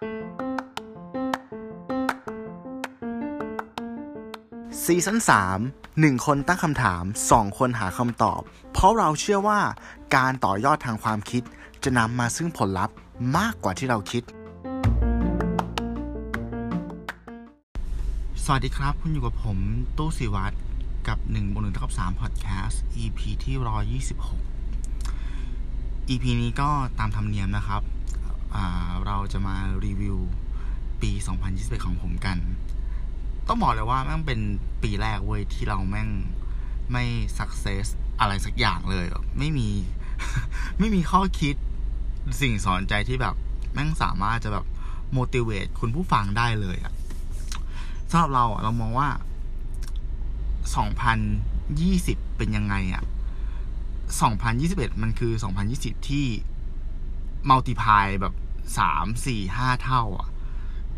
ซีซั่น3 1 คนตั้งคำถาม 2 คนหาคำตอบ เพราะเราเชื่อว่าการต่อยอดทางความคิด จะนำมาซึ่งผลลัพธ์มากกว่าที่เราคิด สวัสดีครับ คุณอยู่กับผม ตู้สิวัตรกับ1บน1เท่ากับ3 Podcast EP ที่ 126 EP นี้ก็ตามธรรมเนียมนะครับเรา จะมารีวิวปี 2021 ของผมกัน ต้องบอกเลยว่าแม่งเป็นปีแรกเว้ยที่เราแม่งไม่สักเซสอะไรสักอย่างเลย ไม่มี ไม่มีข้อคิดสิ่งสอนใจที่แบบ แม่งสามารถจะแบบ motivate คุณผู้ฟังได้เลยอะสำหรับเราเรามองว่า 2020 เป็นยังไงอะ2021 มันคือ 2020 ที่มัลติพายแบบ 3 4 5เท่าอะ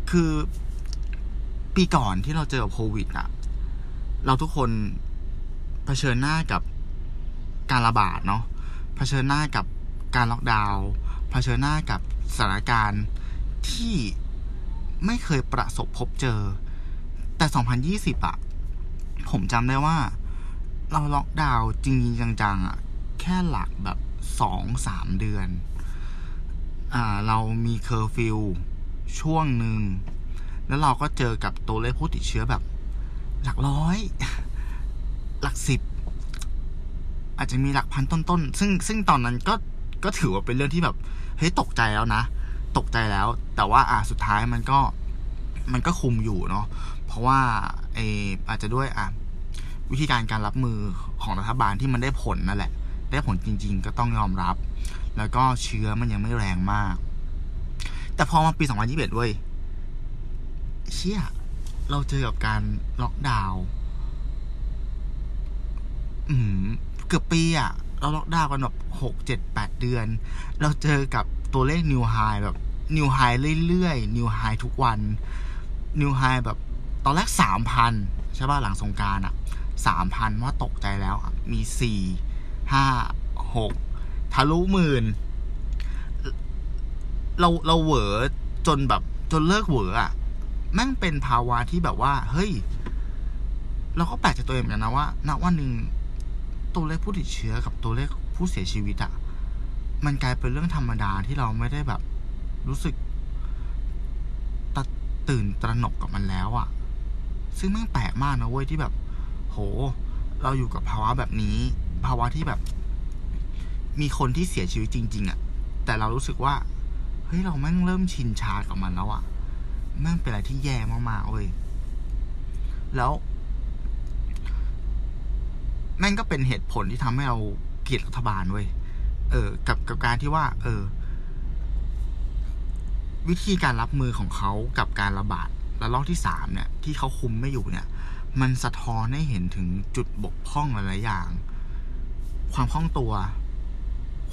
คือปีก่อนที่เราเจอโควิดอะ เราทุกคนเผชิญหน้ากับการระบาดเนาะเผชิญหน้ากับการล็อกดาวน์เผชิญหน้ากับสถานการณ์ที่ไม่เคยประสบพบเจอ แต่ 2020อะผมจำได้ว่า เราล็อกดาวน์จริงๆจังๆอะแค่หลักแบบสองสามเดือน อ่าเรามีเคอร์ฟิวช่วงหนึ่ง แล้วเราก็เจอกับตัวเลขผู้ติดเชื้อแบบ หลักร้อย หลักสิบ อาจจะมีหลักพันต้นๆ ซึ่งซึ่งตอนนั้นก็ก็ถือว่าเป็นเรื่องที่แบบเฮ้ยตกใจแล้วนะ ตกใจแล้ว แต่ว่าอะสุดท้ายมันก็มันก็คุมอยู่เนาะเพราะว่าเออาจจะด้วยอะวิธีการการรับมือของรัฐบาลที่มันได้ผลนั่นแหละ ได้ผลจริง ๆ ก็ต้องยอมรับ แล้วก็เชื้อมันยังไม่แรงมาก แต่พอมาปี 2021ด้ย เชี่ย เราเจอกับการล็อกดาวน์เกือบปีอะเราล็อกดาวน์กันแบบหกเจ็ดแปดเดือน เราเจอกับตัวเลขนิวไฮแบบนิวไฮเรื่อยๆ นิวไฮทุกวัน นิวไฮแบบตอนแรกสามพันใช่ป่ะหลังสงการอะสามพันว่าตกใจแล้ว มีสี่ห้าหก ทะลุหมื่นเราเราเหวอจนแบบ จนเลิกเหวออะแม่งเป็นภาวะที่แบบว่า เฮ้ย เราก็แปลกใจตัวเองเหมือนกันนะว่าณวันหนึ่งตัวเลขผู้ติดเชื้อกับตัวเลขผู้เสียชีวิตอะมันกลายเป็นเรื่องธรรมดาที่เราไม่ได้แบบ รู้สึกตตื่นตระหนกกับมันแล้วอะซึ่งแม่งแปลกมากนะเว้ยที่แบบ โห เราอยู่กับภาวะแบบนี้ ภาวะที่แบบ มีคนที่เสียชีวิตจริง ๆอะแต่เรารู้สึกว่า เฮ้ย เราแม่งเริ่มชินชากับมันแล้วอะแม่งเป็นอะไรที่แย่มากๆเว้ย แล้ว แม่งก็เป็นเหตุผลที่ทำให้เราเกลียดรัฐบาลเว้ย เออ กับกับการที่ว่า เออ วิธีการรับมือของเขากับการระบาดระลอกที่สามเนี่ย ที่เขาคุมไม่อยู่เนี่ย มันสะท้อนให้เห็นถึงจุดบกพร่องหลายๆอย่าง ความคล่องตัว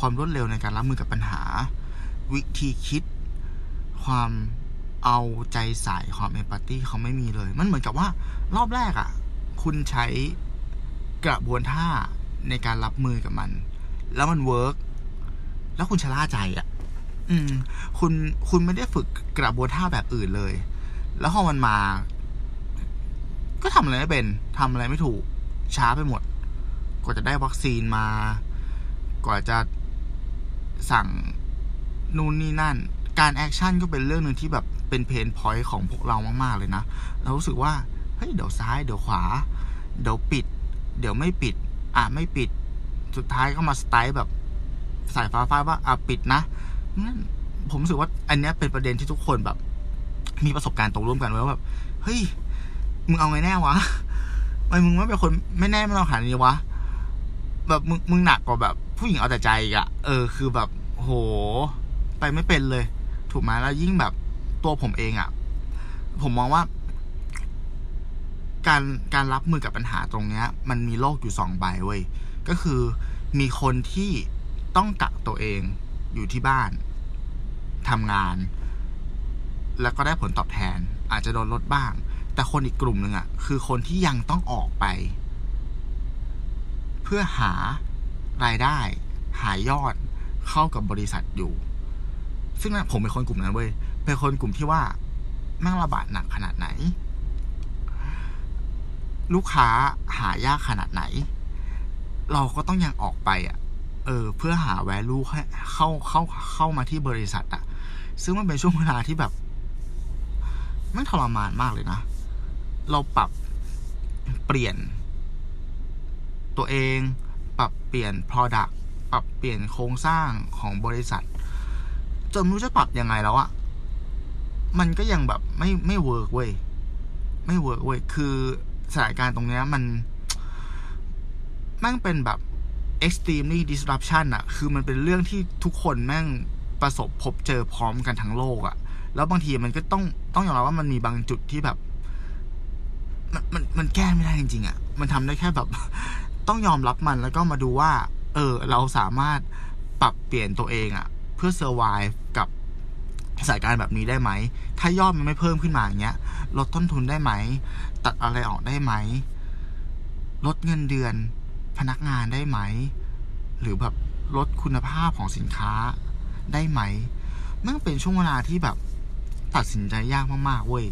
ความรวดเร็วในการรับมือกับปัญหา วิธีคิด ความเอาใจใส่ความ empathy เขาไม่มีเลย มันเหมือนกับว่ารอบแรกอะ่ะ คุณใช้กระบวนท่าในการรับมือกับมัน แล้วมัน work แล้วคุณชะล่าใจอะ่ะ อืม คุณคุณไม่ได้ฝึกกระบวนท่าแบบอื่นเลย แล้วพอมันมา ก็ทำอะไรไม่เป็นทำอะไรไม่ถูกช้าไปหมดกว่าจะได้วัคซีนมากว่าจะ สั่งนู่นนี่นั่น การ action ก็เป็นเรื่องหนึ่งที่แบบเป็น pain point ของพวกเรามาก ๆ เลยนะ เรารู้สึกว่า เฮ้ย เดี๋ยวซ้าย เดี๋ยวขวา เดี๋ยวปิด เดี๋ยวไม่ปิด อะ ไม่ปิด สุดท้ายก็มาสไตล์แบบสายฟ้าฟาดว่า อะ ปิดนะนั่นผมรู้สึกว่าอันนี้เป็นประเด็นที่ทุกคนแบบ มีประสบการณ์ตรงร่วมกันว่าแบบ เฮ้ย มึงเอาไงแน่วะทำไมมึงไม่เป็นคนไม่แน่ไม่ลองขนาดนี้วะ แบบมึงมึงหนักกว่าแบบ ผู้หญิงเอาแต่ใจอะเออ คือแบบโห ไปไม่เป็นเลย ถูกไหมแล้วยิ่งแบบตัวผมเองอะ่ะผมมองว่า การการรับมือกับปัญหาตรงเนี้ย มันมีโลกอยู่สองใบเว้ยก็คือมีคนที่ต้องกักตัวเองอยู่ที่บ้านทำงาน แล้วก็ได้ผลตอบแทน อาจจะโดนลดบ้าง แต่คนอีกกลุ่มหนึ่งอะ่ะคือคนที่ยังต้องออกไป พื่อหารายได้ หายอดเข้ากับบริษัทอยู่ ซึ่งนะผมเป็นคนกลุ่มนั้นเว้ยเป็นคนกลุ่มที่ว่าแม่งระบาดหนักขนาดไหน ลูกค้าหายากขนาดไหน เราก็ต้องยังออกไปอะ เออ เพื่อหาแวลูให้เข้าเข้าเข้ามาที่บริษัทอะ ซึ่งมันเป็นช่วงเวลาที่แบบแม่งทรมานมากเลยนะ เราปรับเปลี่ยน ตัวเอง ปรับเปลี่ยน product ปรับเปลี่ยนโครงสร้างของบริษัท จนไม่รู้จะปรับยังไงแล้วอะมันก็ยังแบบไม่ไม่ work เว้ยไม่ work เว้ยคือสถานการณ์ตรงเนี้ยมันแม่งเป็นแบบ extremely disruption อะคือมันเป็นเรื่องที่ทุกคนแม่งประสบพบเจอพร้อมกันทั้งโลกอะแล้วบางทีมันก็ต้องต้องยอมรับว่ามันมีบางจุดที่แบบ มันมันมันแก้ไม่ได้จริงๆอะ่ะมันทำได้แค่แบบ ต้องยอมรับมันแล้วก็มาดูว่า เออ เราสามารถปรับเปลี่ยนตัวเองอะ่ะเพื่อเซอร์ไวกับสถานการณ์แบบนี้ได้ไหม ถ้ายอดมันไม่เพิ่มขึ้นมาอย่างเงี้ย ลดต้นทุนได้ไหม ตัดอะไรออกได้ไหม ลดเงินเดือนพนักงานได้ไหม หรือแบบลดคุณภาพของสินค้าได้ไหม มันเป็นช่วงเวลาที่แบบตัดสินใจยากมากๆเว้ย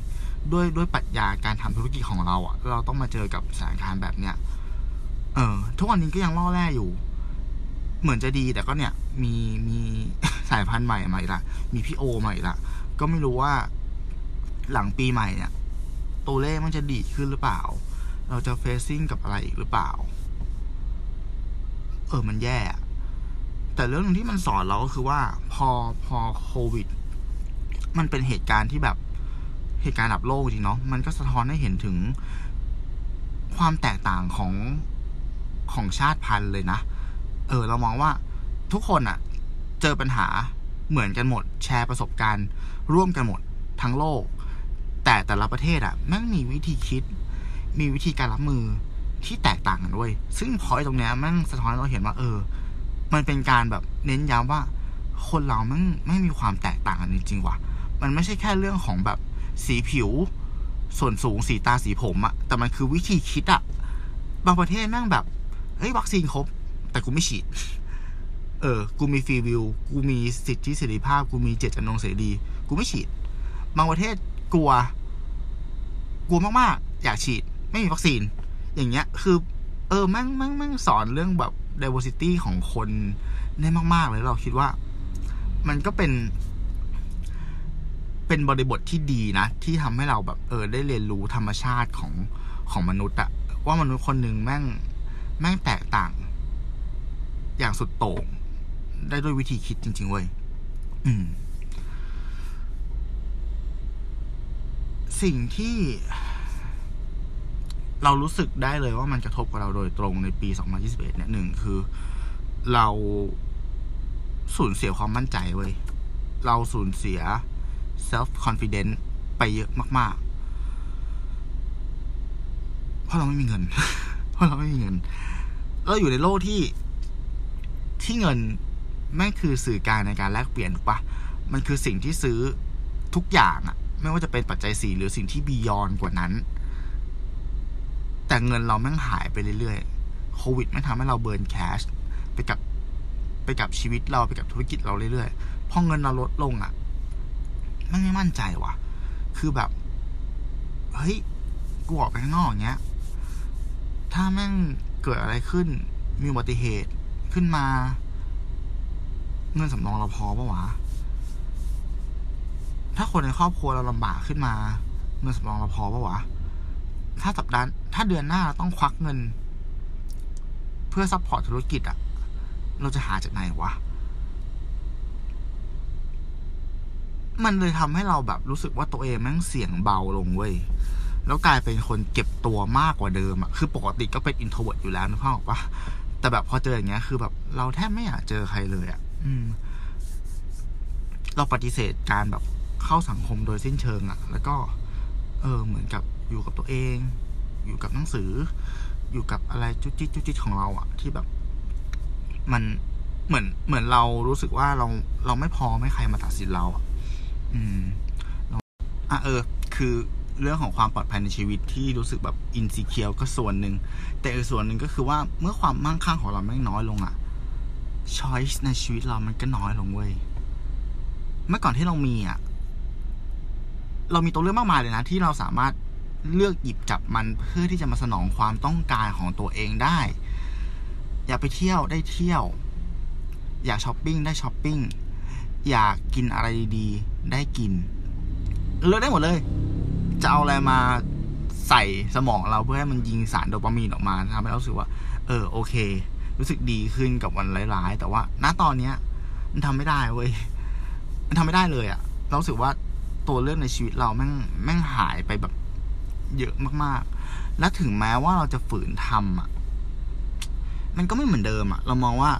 ด้วยด้วยปรัชญาการทำธุรกิจของเราอะ่ะเราต้องมาเจอกับสถานการณ์แบบเนี้ย เออ ทุกวันนี้ก็ยังล่อแร่อยู่ เหมือนจะดีแต่ก็เนี่ย มีมีสายพันธุ์ใหม่ใหม่ละมีพี่โอใหม่ละก็ไม่รู้ว่า หลังปีใหม่เนี่ย ตัวเลขมันจะดีขึ้นหรือเปล่า เราจะเฟซซิ่งกับอะไรอีกหรือเปล่า เออมันแย่ แต่เรื่องนึงที่มันสอนเราก็คือว่า พอพอโควิด มันเป็นเหตุการณ์ที่แบบเหตุการณ์ระดับโลกจริงเนาะมันก็สะท้อนให้เห็นถึงความแตกต่างของ ของชาติพันธุ์เลยนะ เออ เรามองว่าทุกคนอะเจอปัญหาเหมือนกันหมด แชร์ประสบการณ์ ร่วมกันหมดทั้งโลก แต่แต่ละประเทศอะแม่งมีวิธีคิด มีวิธีการรับมือที่แตกต่างกันด้วย ซึ่งพอยตรงเนี้ยแม่งสะท้อนเราเห็นว่า เออ มันเป็นการแบบเน้นย้ำว่า คนเราแม่งไม่มีความแตกต่างกันจริงๆว่ะ มันไม่ใช่แค่เรื่องของแบบสีผิว ส่วนสูงสีตาสีผมอะแต่มันคือวิธีคิดอะบางประเทศแม่งแบบ เฮ้ยวัคซีนครบ แต่กูไม่ฉีด เออ กูมีฟรีวิว กูมีสิทธิเสรีภาพ กูมีเจตจำนงเสรี กูไม่ฉีด บางประเทศกลัว กลัวมากๆ อยากฉีด ไม่มีวัคซีน อย่างเงี้ย คือ เออแม่งแม่งแม่งสอนเรื่องแบบ diversity ของคนได้มาก ๆ เลยเราคิดว่า มันก็เป็น เป็นบริบทที่ดีนะ ที่ทำให้เราแบบ เออ ได้เรียนรู้ธรรมชาติของของมนุษย์อะว่ามนุษย์คนหนึ่งแม่ง แม่งแตกต่าง อย่างสุดโต่งได้ด้วยวิธีคิดจริง ๆ เว้ยอืมสิ่งที่ เรารู้สึกได้เลยว่ามันกระทบกับเราโดยตรงในปี 2021 เนี่ยหนึ่งคือ เราสูญเสียความมั่นใจเว้ย เราสูญเสีย self confidence ไปเยอะมาก ๆ เพราะเราไม่มีเงิน เพราะเราไม่มีเงิน เราอยู่ในโลกที่ที่เงินแม่งคือสื่อกางในการแลกเปลี่ยนถูกปะมันคือสิ่งที่ซื้อทุกอย่างอะไม่ว่าจะเป็นปัจจัยสี่หรือสิ่งที่บียอนกว่านั้น แต่เงินเราแม่งหายไปเรื่อยๆ โควิดไม่ทำให้เราเบิร์นแคชไปกับไปกับชีวิตเราไปกับธุรกิจเราเรื่อยๆ พอเงินเราลดลงอะ่ะมันไม่มั่นใจว่ะ คือแบบ เฮ้ย กูออกไปข้างนอกอย่างเงี้ย ถ้าแม่งเกิดอะไรขึ้น มีอุบัติเหตุขึ้นมา เงินสำรองเราพอปะวะ ถ้าคนในครอบครัวเราลำบากขึ้นมา เงินสำรองเราพอปะวะ ถ้าสัปดาห์ถ้าเดือนหน้าเราต้องควักเงิน เพื่อ support ธุรกิจอะเราจะหาจากไหนวะ มันเลยทำให้เราแบบรู้สึกว่าตัวเองแม่งเสียงเบาลงเว้ย แล้วกลายเป็นคนเก็บตัวมากกว่าเดิมอะคือปกติก็เป็น introvert อยู่แล้วนะพ่อบอกว่าแต่แบบพอเจออย่างเงี้ย คือแบบเราแทบไม่อยากเจอใครเลยอะอืม เราปฏิเสธการแบบเข้าสังคมโดยสิ้นเชิงอะแล้วก็ เออ เหมือนกับอยู่กับตัวเอง อยู่กับหนังสือ อยู่กับอะไรจุดจิตจุดจิตของเราอะที่แบบ มันเหมือนเหมือนเรารู้สึกว่าเราเราไม่พอไม่ใครมาตัดสินเราอะอืมอะเออ คือ เรื่องของความปลอดภัยในชีวิตที่รู้สึกแบบอินซีเคียวก็ส่วนหนึ่ง แต่อีกส่วนหนึ่งก็คือว่าเมื่อความมั่งคั่งของเราแม่น้อยลงอะช้อยส์ในชีวิตเรามันก็น้อยลงเว้ย เมื่อก่อนที่เรามีอะเรามีตัวเลือกมากมายเลยนะ ที่เราสามารถเลือกหยิบจับมันเพื่อที่จะมาสนองความต้องการของตัวเองได้ อยากไปเที่ยวได้เที่ยว อยากช้อปปิ้งได้ช้อปปิ้ง อยากกินอะไรดีๆ ได้กิน เลือกได้หมดเลย จะเอาอะไรมาใส่สมองเราเพื่อให้มันยิงสารโดปามีนออกมาทำให้เรารู้สึกว่า เออโอเค รู้สึกดีขึ้นกับวันร้ายๆ แต่ว่าณตอนเนี้ย มันทำไม่ได้เว้ยมันทำไม่ได้เลยอะเราสึกว่าตัวเลือกในชีวิตเราแม่งแม่งหายไปแบบเยอะมากๆ และถึงแม้ว่าเราจะฝืนทำอะ มันก็ไม่เหมือนเดิมอะเรามองว่า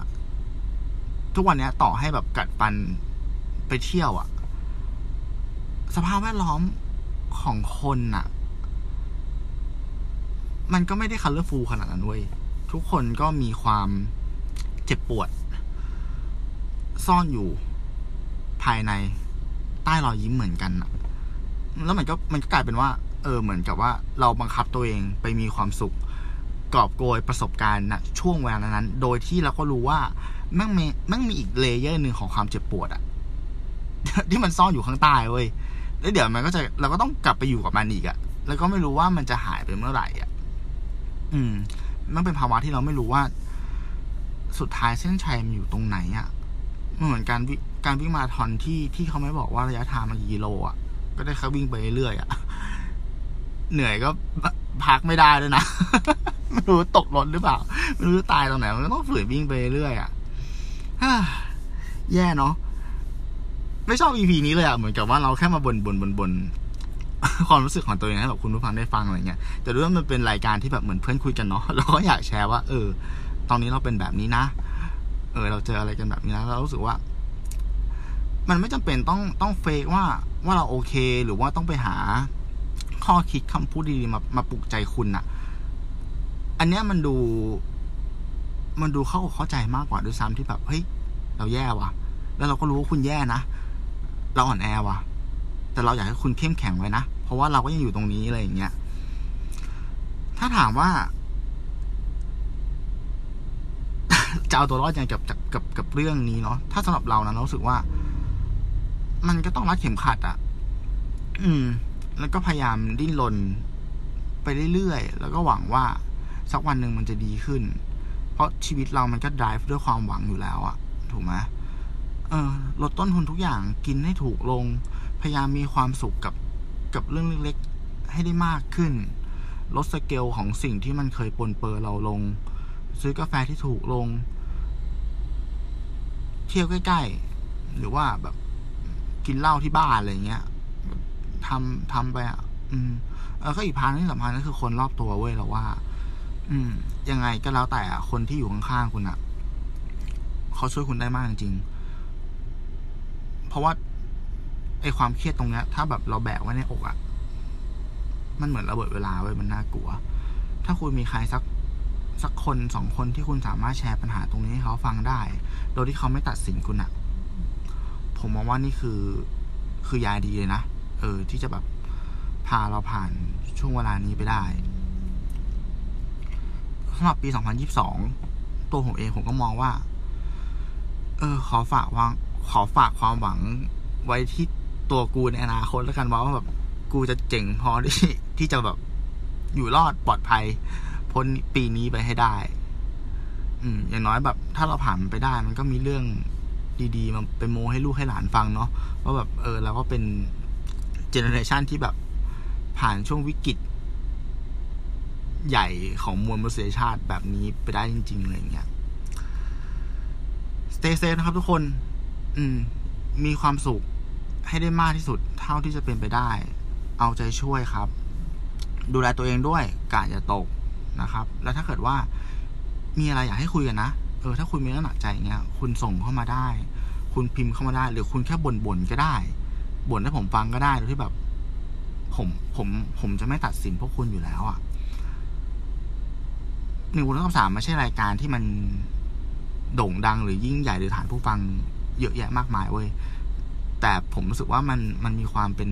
ทุกวันนี้ต่อให้แบบกัดฟันไปเที่ยวอะ สภาพแวดล้อม ของคนอะมันก็ไม่ได้ colorful ขนาดนั้นเว้ย ทุกคนก็มีความเจ็บปวด ซ่อนอยู่ภายในใต้รอยยิ้มเหมือนกันอะแล้วมันก็มันก็กลายเป็นว่า เออ เหมือนกับว่าเราบังคับตัวเองไปมีความสุข กอบโกยประสบการณ์นะช่วงเวลานั้น โดยที่เราก็รู้ว่าแม่งมีแม่งมีอีก layer หนึ่งของความเจ็บปวดอะที่มันซ่อนอยู่ข้างใต้เว้ย แล้วเดี๋ยวมันก็จะเราก็ต้องกลับไปอยู่กับมันอีกอะแล้วก็ไม่รู้ว่ามันจะหายไปเมื่อไหร่อะอืม มันเป็นภาวะที่เราไม่รู้ว่า สุดท้ายเส้นชัยมันอยู่ตรงไหนอะมันเหมือนการวิการวิ่งมาราธอนที่ที่เขาไม่บอกว่าระยะทางมันกี่กิโลอะก็ได้แค่วิ่งไปเรื่อยอะเหนื่อยก็พักไม่ได้ด้วยนะ ไม่รู้ตกรถหรือเปล่า ไม่รู้ตายตรงไหน มันก็ต้องฝืนวิ่งไปเรื่อยอะฮ่าแย่เนาะ ไม่ชอบ EP นี้เลยอะเหมือนกับว่าเราแค่มาบนบนบนบนความรู้สึกของตัวเองให้แบบคุณผู้ฟังได้ฟังอะไรเงี้ยแต่ด้วยว่ามันเป็นรายการที่แบบเหมือนเพื่อนคุยกันเนาะเราก็อยากแชร์ว่า เออ ตอนนี้เราเป็นแบบนี้นะ เออ เราเจออะไรกันแบบนี้นะเรารู้สึกว่า มันไม่จำเป็นต้องต้องเฟกว่าว่าเราโอเค หรือว่าต้องไปหาข้อคิดคำพูดดีๆมามาปลุกใจคุณอะอันเนี้ยมันดู มันดูเข้าเข้าใจมากกว่าด้วยซ้ำที่แบบเฮ้ยเราแย่ว่ะ แล้วเราก็รู้ว่าคุณแย่นะ เราอ่อนแอว่ะ แต่เราอยากให้คุณเข้มแข็งไว้นะ เพราะว่าเราก็ยังอยู่ตรงนี้อะไรอย่างเงี้ย ถ้าถามว่าจะเอาตัวรอดยังไงกับกับกับกับเรื่องนี้เนาะ ถ้าสำหรับเรานะเราสึกว่า มันก็ต้องรัดเข็มขัดอะ่ะ อืม แล้วก็พยายามดิ้นรนไปเรื่อยๆ แล้วก็หวังว่าสักวันหนึ่งมันจะดีขึ้น เพราะชีวิตเรามันก็ drive ด้วยความหวังอยู่แล้วอะถูกไหม เออลดต้นทุนทุกอย่างกินให้ถูกลง พยายามมีความสุขกับกับเรื่องเล็กๆ ให้ได้มากขึ้น ลดสเกลของสิ่งที่มันเคยปนเปื้อเราลง ซื้อกาแฟที่ถูกลง เที่ยวใกล้ๆ หรือว่าแบบกินเหล้าที่บ้านอะไรเงี้ยทำทำไปอะ อืมเออก็อีกพาร์ทที่สำคัญก็คือคนรอบตัวเว้ยเราว่า อืม ยังไงก็แล้วแต่อะคนที่อยู่ข้างๆคุณอะเขาช่วยคุณได้มากจริงๆ เพราะว่าไอความเครียดตรงเนี้ย ถ้าแบบเราแบกไว้ในอกอะ่ะ มันเหมือนระเบิดเวลาไว้มันน่ากลัว ถ้าคุณมีใครสักสักคนสองคนที่คุณสามารถแชร์ปัญหาตรงนี้ให้เขาฟังได้ โดยที่เขาไม่ตัดสินคุณอะ่ะ ผมมองว่านี่คือคือยาดีเลยนะ เออ ที่จะแบบพาเราผ่านช่วงเวลานี้ไปได้สำหรับปี 2022 ตัวผมเองผมก็มองว่า เออ ขอฝากวาง ขอฝากความหวังไว้ที่ตัวกูในอนาคตแล้วกันว่าแบบกูจะเจ๋งพอที่ที่จะแบบอยู่รอดปลอดภัย พ้นปีนี้ไปให้ได้ อืม อย่างน้อยแบบ ถ้าเราผ่านไปได้ มันก็มีเรื่องดีๆมาไปโมให้ลูกให้หลานฟังเนาะว่าแบบ เออเราก็เป็นเจเนอเรชันที่แบบผ่านช่วงวิกฤตใหญ่ของมวลมนุษยชาติแบบนี้ไปได้จริง ๆ เลยเงี้ย stay safe นะครับทุกคน อืม มีความสุขให้ได้มากที่สุดเท่าที่จะเป็นไปได้ เอาใจช่วยครับ ดูแลตัวเองด้วยกาอย่าตกนะครับ แล้วถ้าเกิดว่ามีอะไรอยากให้คุยกันนะ เออ ถ้าคุณมีเรื่องหนักใจเงี้ย คุณส่งเข้ามาได้ คุณพิมพ์เข้ามาได้ หรือคุณแค่บ่นบ่นก็ได้ บ่นให้ผมฟังก็ได้ โดยที่แบบ ผม ผม ผมจะไม่ตัดสินพวกคุณอยู่แล้วอะ่ะหนึ่งวันคำสามไม่ใช่รายการที่มันโด่งดังหรือยิ่งใหญ่หรือฐานผู้ฟัง เยอะแยะมากมายเว้ยแต่ผมรู้สึกว่ามันมันมีความเป็น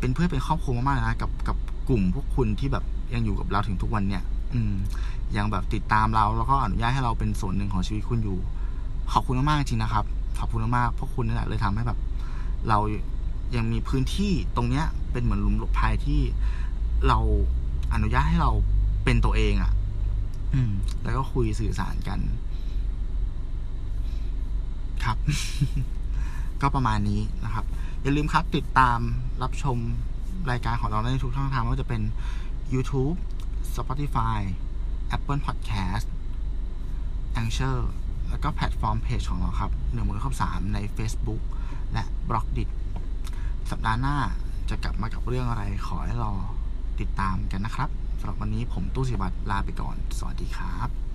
เป็นเพื่อนเป็นครอบครัวมากๆนะกับกับกลุ่มพวกคุณที่แบบยังอยู่กับเราถึงทุกวันเนี่ย อืม ยังแบบติดตามเราแล้วก็อนุญาตให้เราเป็นส่วนหนึ่งของชีวิตคุณอยู่ ขอบคุณมากๆจริงนะครับ ขอบคุณมากๆเพราะคุณนี่แหละเลยทำให้แบบ เรายังมีพื้นที่ตรงเนี้ย เป็นเหมือนหลุมหลบภัยที่เราอนุญาตให้เราเป็นตัวเองอะ่ะ อืม แล้วก็คุยสื่อสารกัน ก็ประมาณนี้นะครับ อย่าลืมครับติดตามรับชมรายการของเราได้ในทุกช่องทางไม่ว่าจะเป็น YouTube Spotify Apple Podcast Anchor แล้วก็แพลตฟอร์มเพจของเราครับหนึ่งมือครบสามใน Facebook และ b ล็อกดิสัปดาห์หน้าจะกลับมากับเรื่องอะไรขอให้รอติดตามกันนะครับสำหรับวันนี้ผมตู้สิวัตรลาไปก่อน สวัสดีครับ